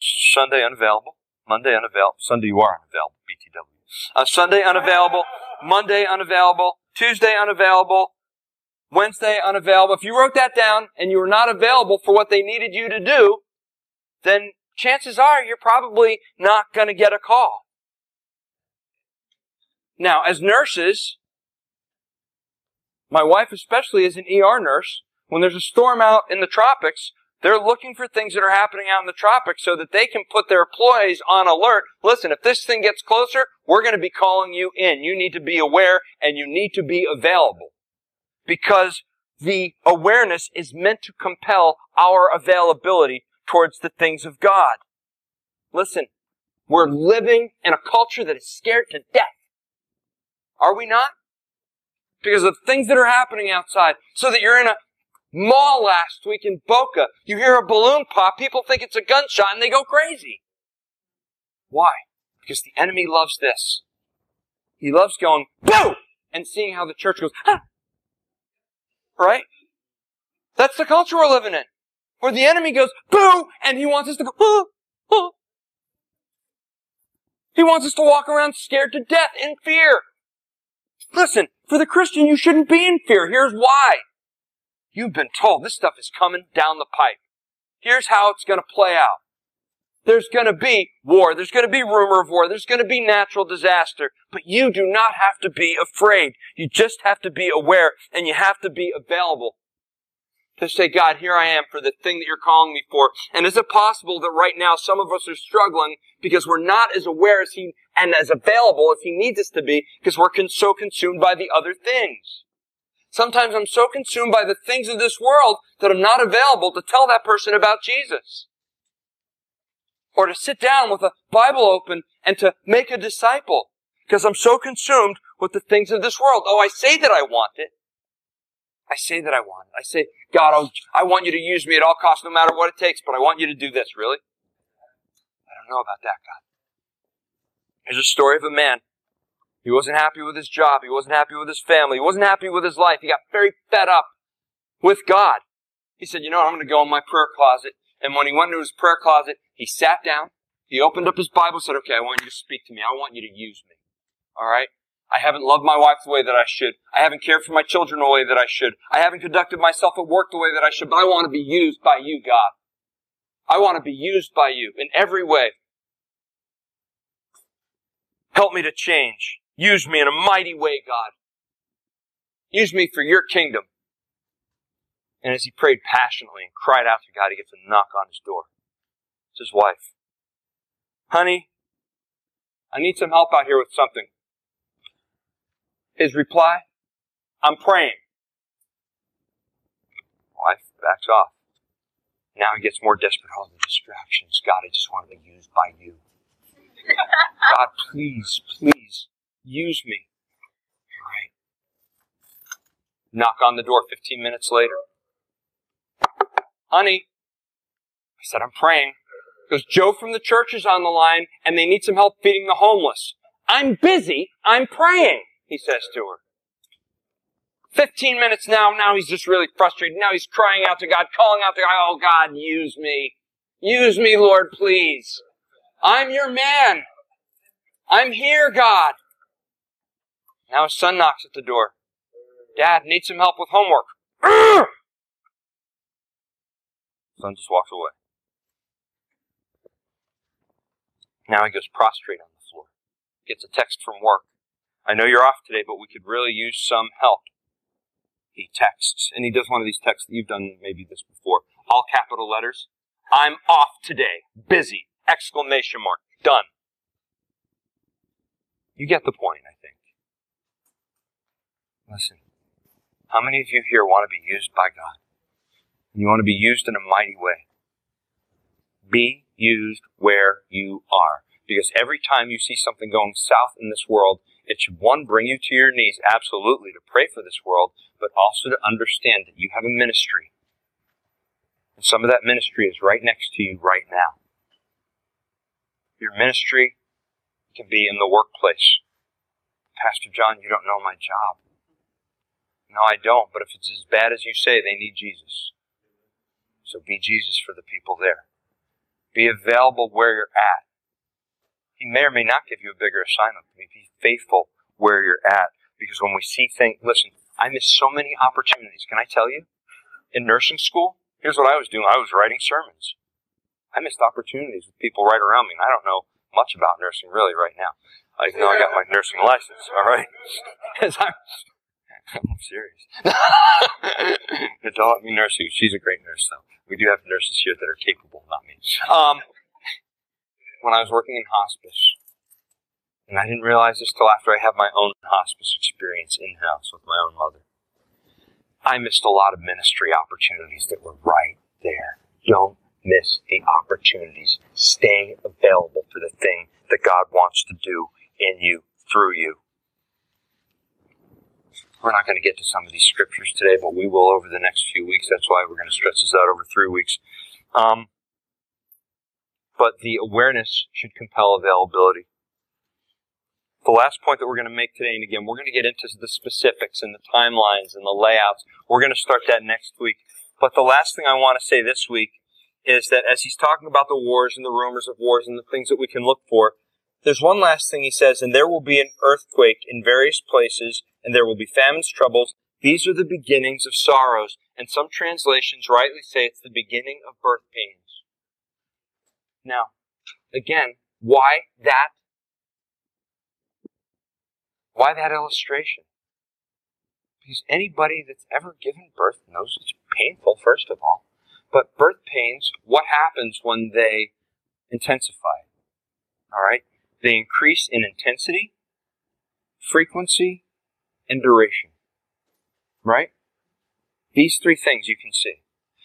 Sunday unavailable, Monday unavailable, Sunday you are unavailable, BTW. Uh, Sunday unavailable, Monday unavailable, Tuesday unavailable, Wednesday unavailable. If you wrote that down and you were not available for what they needed you to do, then chances are you're probably not going to get a call. Now, as nurses, my wife especially is an ER nurse. When there's a storm out in the tropics, they're looking for things that are happening out in the tropics so that they can put their employees on alert. Listen, if this thing gets closer, we're going to be calling you in. You need to be aware and you need to be available. Because the awareness is meant to compel our availability towards the things of God. Listen, we're living in a culture that is scared to death. Are we not? Because of things that are happening outside. So that you're in a mall last week in Boca. You hear a balloon pop, people think it's a gunshot and they go crazy. Why? Because the enemy loves this. He loves going, boom! And seeing how the church goes, ah! Right? That's the culture we're living in. Where the enemy goes, boo! And he wants us to go, ah, ah. He wants us to walk around scared to death in fear. Listen, for the Christian, you shouldn't be in fear. Here's why. You've been told this stuff is coming down the pipe. Here's how it's going to play out. There's going to be war. There's going to be rumor of war. There's going to be natural disaster. But you do not have to be afraid. You just have to be aware and you have to be available to say, God, here I am for the thing that you're calling me for. And is it possible that right now some of us are struggling because we're not as aware as he and as available as he needs us to be because we're so consumed by the other things? Sometimes I'm so consumed by the things of this world that I'm not available to tell that person about Jesus. Or to sit down with a Bible open and to make a disciple because I'm so consumed with the things of this world. Oh, I say that I want it. I say that I want it. I say, God, I'll, I want you to use me at all costs, no matter what it takes, but I want you to do this. Really? I don't know about that, God. There's a story of a man. He wasn't happy with his job. He wasn't happy with his family. He wasn't happy with his life. He got very fed up with God. He said, you know? I'm going to go in my prayer closet. And when he went into his prayer closet, he sat down. He opened up his Bible said, okay, I want you to speak to me. I want you to use me. All right? I haven't loved my wife the way that I should. I haven't cared for my children the way that I should. I haven't conducted myself at work the way that I should, but I want to be used by you, God. I want to be used by you in every way. Help me to change. Use me in a mighty way, God. Use me for your kingdom. And as he prayed passionately and cried out to God, he gets a knock on his door. It's his wife. Honey, I need some help out here with something. His reply, I'm praying. Wife backs off. Now he gets more desperate. All the distractions. God, I just want to be used by you. God, please, please use me. All right. Knock on the door 15 minutes later. Honey, I said, I'm praying. Because Joe from the church is on the line and they need some help feeding the homeless. I'm busy. I'm praying he says to her. Fifteen minutes now, now he's just really frustrated. Now he's crying out to God, calling out to God, oh God, use me. Use me, Lord, please. I'm your man. I'm here, God. Now his son knocks at the door. Dad, need some help with homework. Son just walks away. Now he goes prostrate on the floor. Gets a text from work. I know you're off today, but we could really use some help. He texts, and he does one of these texts that you've done maybe this before. All capital letters. I'm off today. Busy. Exclamation mark. Done. You get the point, I think. Listen, how many of you here want to be used by God? You want to be used in a mighty way. Be used where you are. Because every time you see something going south in this world, it should one bring you to your knees, absolutely, to pray for this world, but also to understand that you have a ministry. And some of that ministry is right next to you right now. Your ministry can be in the workplace. Pastor John, you don't know my job. No, I don't, but if it's as bad as you say, they need Jesus. So be Jesus for the people there. Be available where you're at. He may or may not give you a bigger assignment. Be faithful where you're at. Because when we see things, listen, I miss so many opportunities. Can I tell you? In nursing school, here's what I was doing. I was writing sermons. I missed opportunities with people right around me, and I don't know much about nursing really right now. I know I got my nursing license, all right? I'm, serious. don't let me nurse. She's a great nurse, though. We do have nurses here that are capable, not me. Um, when I was working in hospice, and I didn't realize this till after I had my own hospice experience in house with my own mother. I missed a lot of ministry opportunities that were right there. Don't miss the opportunities. Stay available for the thing that God wants to do in you, through you. We're not going to get to some of these scriptures today, but we will over the next few weeks. That's why we're going to stretch this out over three weeks. Um, but the awareness should compel availability. The last point that we're going to make today, and again, we're going to get into the specifics and the timelines and the layouts. We're going to start that next week. But the last thing I want to say this week is that as he's talking about the wars and the rumors of wars and the things that we can look for, there's one last thing he says, and there will be an earthquake in various places, and there will be famines, troubles. These are the beginnings of sorrows. And some translations rightly say it's the beginning of birth pains. Now, again, why that? Why that illustration? Because anybody that's ever given birth knows it's painful, first of all. But birth pains, what happens when they intensify? All right? They increase in intensity, frequency, and duration. Right? These three things you can see.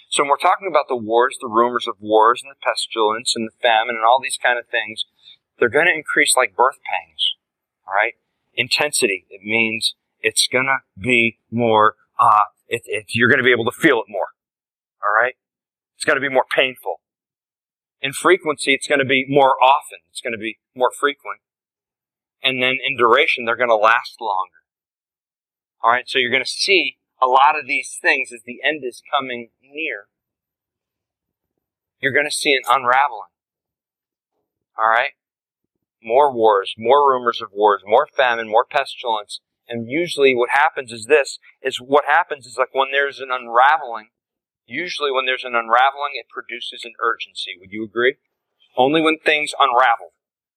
So when we're talking about the wars, the rumors of wars, and the pestilence, and the famine, and all these kind of things, they're going to increase like birth pangs. All right? Intensity. It means it's going to be more, uh, it, it, you're going to be able to feel it more. All right? It's going to be more painful. In frequency, it's going to be more often. It's going to be more frequent. And then in duration, they're going to last longer. All right? So you're going to see a lot of these things as the end is coming near, you're going to see an unraveling. All right? More wars, more rumors of wars, more famine, more pestilence. And usually what happens is this, is what happens is like when there's an unraveling, usually when there's an unraveling, it produces an urgency. Would you agree? Only when things unravel.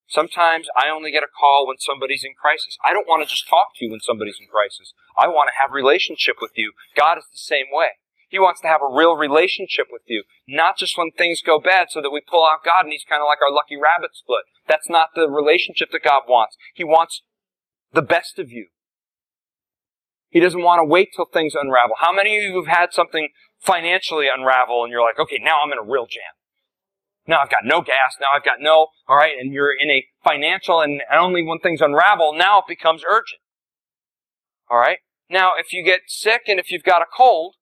Sometimes I only get a call when somebody's in crisis. I don't want to just talk to you when somebody's in crisis. I want to have relationship with you. God is the same way. He wants to have a real relationship with you, not just when things go bad so that we pull out God and he's kind of like our lucky rabbit split. That's not the relationship that God wants. He wants the best of you. He doesn't want to wait till things unravel. How many of you have had something financially unravel and you're like, okay, now I'm in a real jam. Now I've got no gas. Now I've got no, alright, and you're in a financial and only when things unravel, now it becomes urgent. Alright? Now if you get sick and if you've got a cold,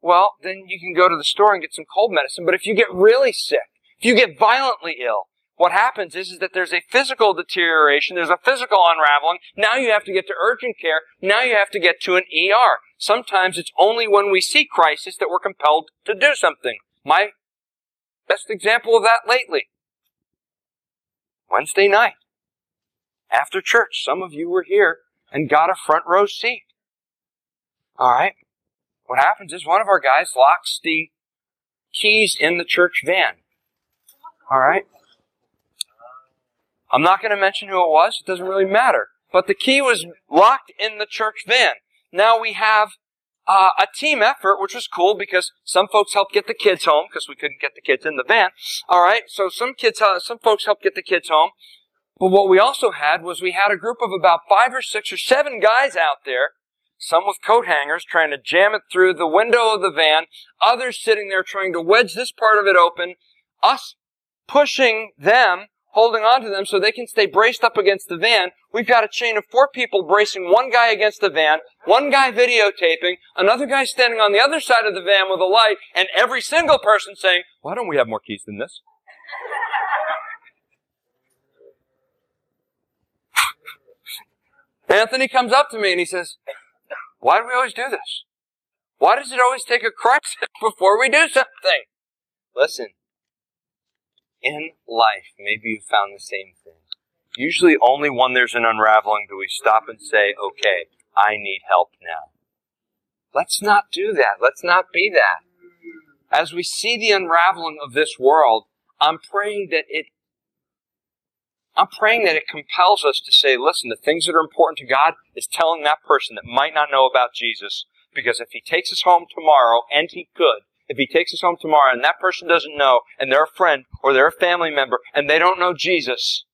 well, then you can go to the store and get some cold medicine. But if you get really sick, if you get violently ill, what happens is, is that there's a physical deterioration, there's a physical unraveling. Now you have to get to urgent care. Now you have to get to an ER. Sometimes it's only when we see crisis that we're compelled to do something. My Best example of that lately. Wednesday night. After church, some of you were here and got a front row seat. Alright? What happens is one of our guys locks the keys in the church van. Alright? I'm not going to mention who it was. It doesn't really matter. But the key was locked in the church van. Now we have uh, a team effort, which was cool because some folks helped get the kids home because we couldn't get the kids in the van. All right, so some kids, uh, some folks helped get the kids home. But what we also had was we had a group of about five or six or seven guys out there, some with coat hangers trying to jam it through the window of the van, others sitting there trying to wedge this part of it open, us pushing them holding on to them so they can stay braced up against the van. We've got a chain of four people bracing one guy against the van, one guy videotaping, another guy standing on the other side of the van with a light, and every single person saying, why don't we have more keys than this? Anthony comes up to me and he says, why do we always do this? Why does it always take a crisis before we do something? Listen, in life, maybe you found the same thing. Usually only when there's an unraveling do we stop and say, okay, I need help now. Let's not do that. Let's not be that. As we see the unraveling of this world, I'm praying that it I'm praying that it compels us to say, listen, the things that are important to God is telling that person that might not know about Jesus, because if he takes us home tomorrow, and he could, if he takes us home tomorrow and that person doesn't know, and they're a friend or they're a family member, and they don't know Jesus,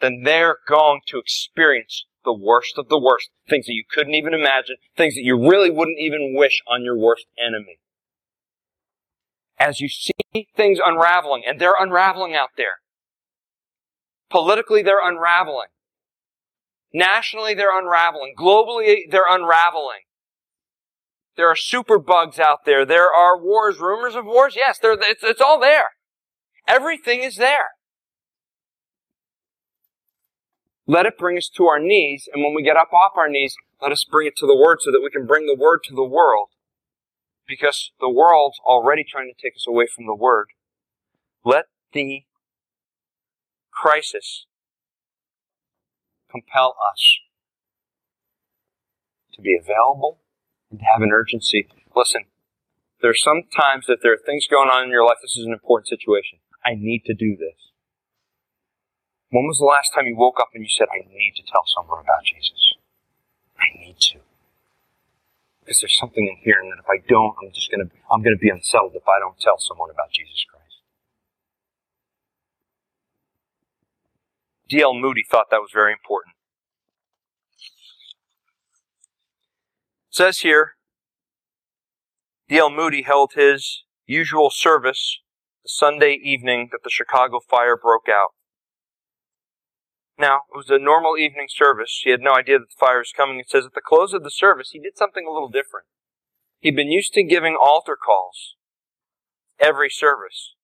then they're going to experience the worst of the worst. Things that you couldn't even imagine, things that you really wouldn't even wish on your worst enemy. As you see things unraveling, and they're unraveling out there. Politically, they're unraveling. Nationally, they're unraveling. Globally, they're unraveling. There are super bugs out there. There are wars, rumors of wars. Yes, it's, it's all there. Everything is there. Let it bring us to our knees, and when we get up off our knees, let us bring it to the Word so that we can bring the Word to the world. Because the world's already trying to take us away from the Word. Let the crisis compel us to be available and to have an urgency. Listen, there's sometimes that there are things going on in your life. This is an important situation. I need to do this. When was the last time you woke up and you said, I need to tell someone about Jesus? I need to. Because there's something in here and that if I don't, I'm just gonna, I'm gonna be unsettled if I don't tell someone about Jesus Christ. D.L. Moody thought that was very important. Says here, D.L. Moody held his usual service the Sunday evening that the Chicago fire broke out. Now, it was a normal evening service. He had no idea that the fire was coming. It says at the close of the service, he did something a little different. He'd been used to giving altar calls every service.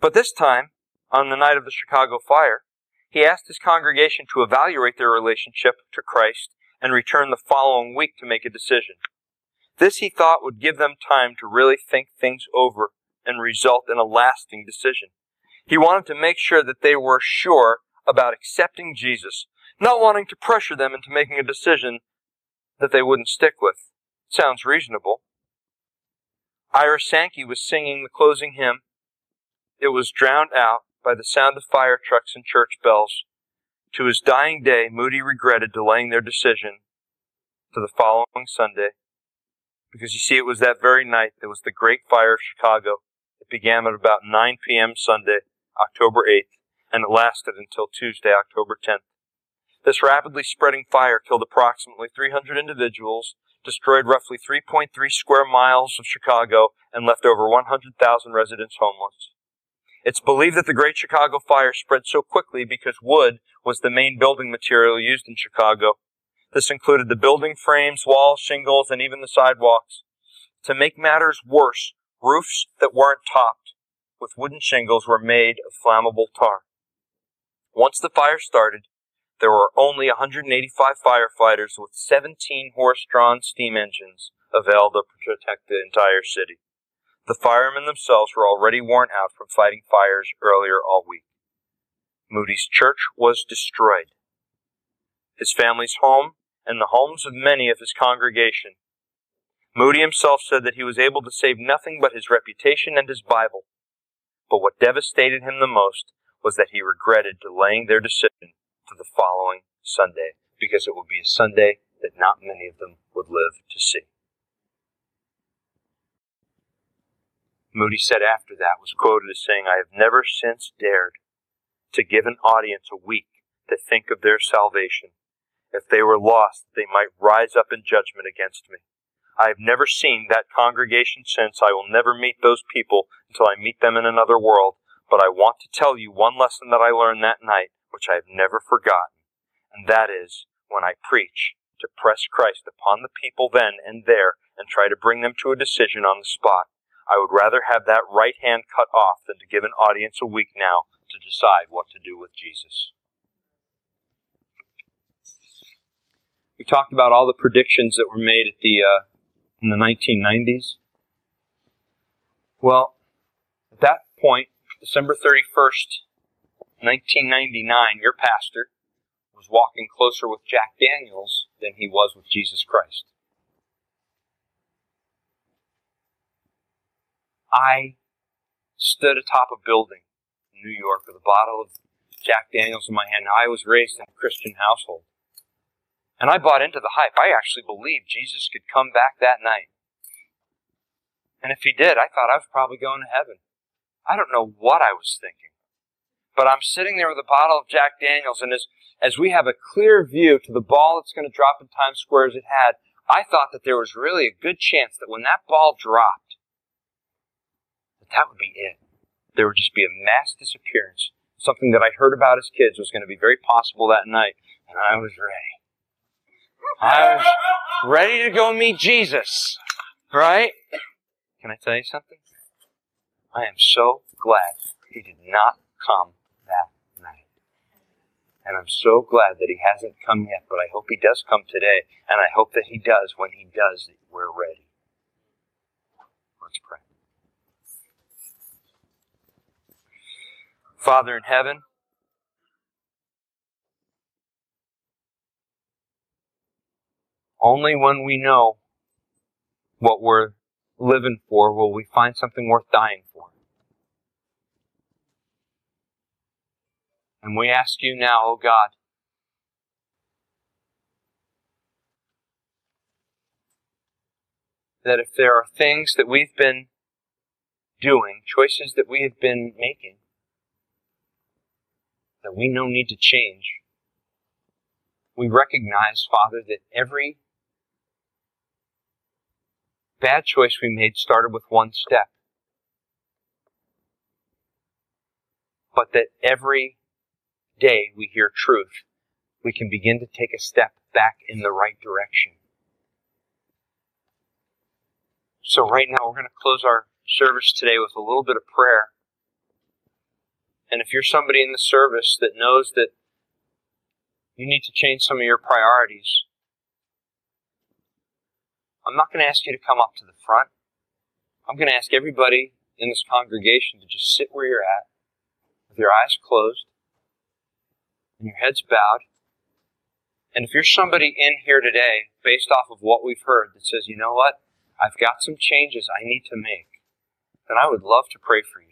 But this time, on the night of the Chicago fire, he asked his congregation to evaluate their relationship to Christ and return the following week to make a decision. This he thought would give them time to really think things over and result in a lasting decision. He wanted to make sure that they were sure about accepting Jesus, not wanting to pressure them into making a decision that they wouldn't stick with. Sounds reasonable. Ira Sankey was singing the closing hymn. It was drowned out by the sound of fire trucks and church bells. To his dying day, Moody regretted delaying their decision to the following Sunday, because you see, it was that very night that was the Great Fire of Chicago. It began at about 9 p.m. Sunday, October 8th, and it lasted until Tuesday, October 10th. This rapidly spreading fire killed approximately 300 individuals, destroyed roughly 3.3 square miles of Chicago, and left over 100,000 residents homeless. It's believed that the Great Chicago Fire spread so quickly because wood was the main building material used in Chicago. This included the building frames, walls, shingles, and even the sidewalks. To make matters worse, roofs that weren't topped with wooden shingles were made of flammable tar. Once the fire started, there were only 185 firefighters with 17 horse-drawn steam engines available to protect the entire city. The firemen themselves were already worn out from fighting fires earlier all week. Moody's church was destroyed. His family's home and the homes of many of his congregation. Moody himself said that he was able to save nothing but his reputation and his Bible. But what devastated him the most was that he regretted delaying their decision to the following Sunday because it would be a Sunday that not many of them would live to see. Moody said after that was quoted as saying, I have never since dared to give an audience a week to think of their salvation. If they were lost, they might rise up in judgment against me. I have never seen that congregation since. I will never meet those people until I meet them in another world. But I want to tell you one lesson that I learned that night, which I have never forgotten. And that is, when I preach, to press Christ upon the people then and there and try to bring them to a decision on the spot. I would rather have that right hand cut off than to give an audience a week now to decide what to do with Jesus. We talked about all the predictions that were made at the uh, in the 1990s. Well, at that point, December 31st, 1999, your pastor was walking closer with Jack Daniels than he was with Jesus Christ. I stood atop a building in New York with a bottle of Jack Daniels in my hand. Now, I was raised in a Christian household. And I bought into the hype. I actually believed Jesus could come back that night. And if he did, I thought I was probably going to heaven. I don't know what I was thinking. But I'm sitting there with a bottle of Jack Daniels, and as, as we have a clear view to the ball that's going to drop in Times Square as it had, I thought that there was really a good chance that when that ball dropped, that would be it. There would just be a mass disappearance. Something that I heard about as kids was going to be very possible that night, and I was ready. I was ready to go meet Jesus. Right? Can I tell you something? I am so glad he did not come that night. And I'm so glad that he hasn't come yet, but I hope he does come today. And I hope that he does. When he does, we're ready. Let's pray. Father in heaven, only when we know what we're living for will we find something worth dying for. And we ask you now, O oh God, that if there are things that we've been doing, choices that we have been making, that we know need to change. We recognize, Father, that every bad choice we made started with one step. But that every day we hear truth, we can begin to take a step back in the right direction. So right now we're going to close our service today with a little bit of prayer. And if you're somebody in the service that knows that you need to change some of your priorities, I'm not going to ask you to come up to the front. I'm going to ask everybody in this congregation to just sit where you're at with your eyes closed and your heads bowed. And if you're somebody in here today, based off of what we've heard, that says, you know what, I've got some changes I need to make, then I would love to pray for you.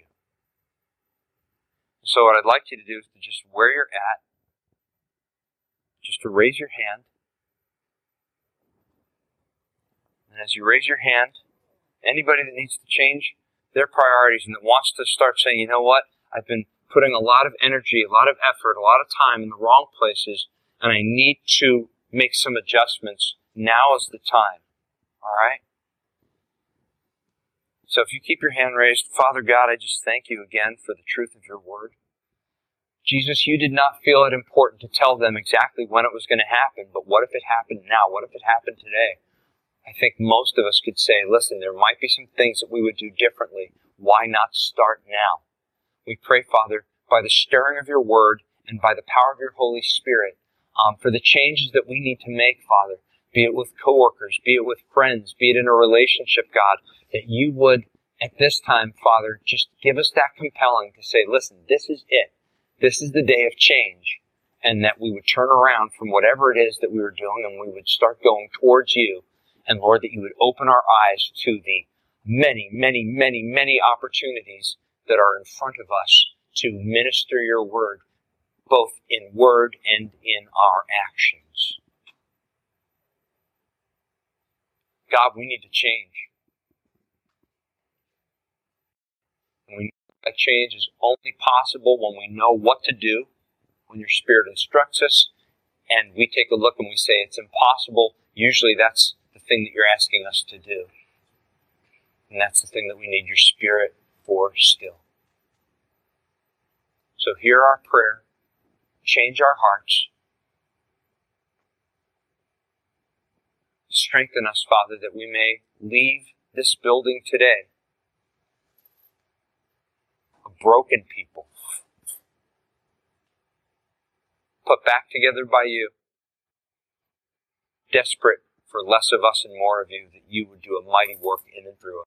So what I'd like you to do is to just where you're at, just to raise your hand. And as you raise your hand, anybody that needs to change their priorities and that wants to start saying, you know what, I've been putting a lot of energy, a lot of effort, a lot of time in the wrong places, and I need to make some adjustments. Now is the time. All right? So if you keep your hand raised, Father God, I just thank you again for the truth of your word. Jesus, you did not feel it important to tell them exactly when it was going to happen, but what if it happened now? What if it happened today? I think most of us could say, listen, there might be some things that we would do differently. Why not start now? We pray, Father, by the stirring of your word and by the power of your Holy Spirit, um, for the changes that we need to make, Father, be it with coworkers, be it with friends, be it in a relationship, God, that you would, at this time, Father, just give us that compelling to say, listen, this is it this is the day of change and that we would turn around from whatever it is that we were doing and we would start going towards you. And Lord, that you would open our eyes to the many, many, many, many opportunities that are in front of us to minister your word, both in word and in our actions. God, we need to change. And we know that change is only possible when we know what to do, when your Spirit instructs us, and we take a look and we say it's impossible. Usually that's the thing that you're asking us to do. And that's the thing that we need your Spirit for still. So hear our prayer. Change our hearts. Strengthen us, Father, that we may leave this building today broken people, put back together by you, desperate for less of us and more of you, that you would do a mighty work in and through us.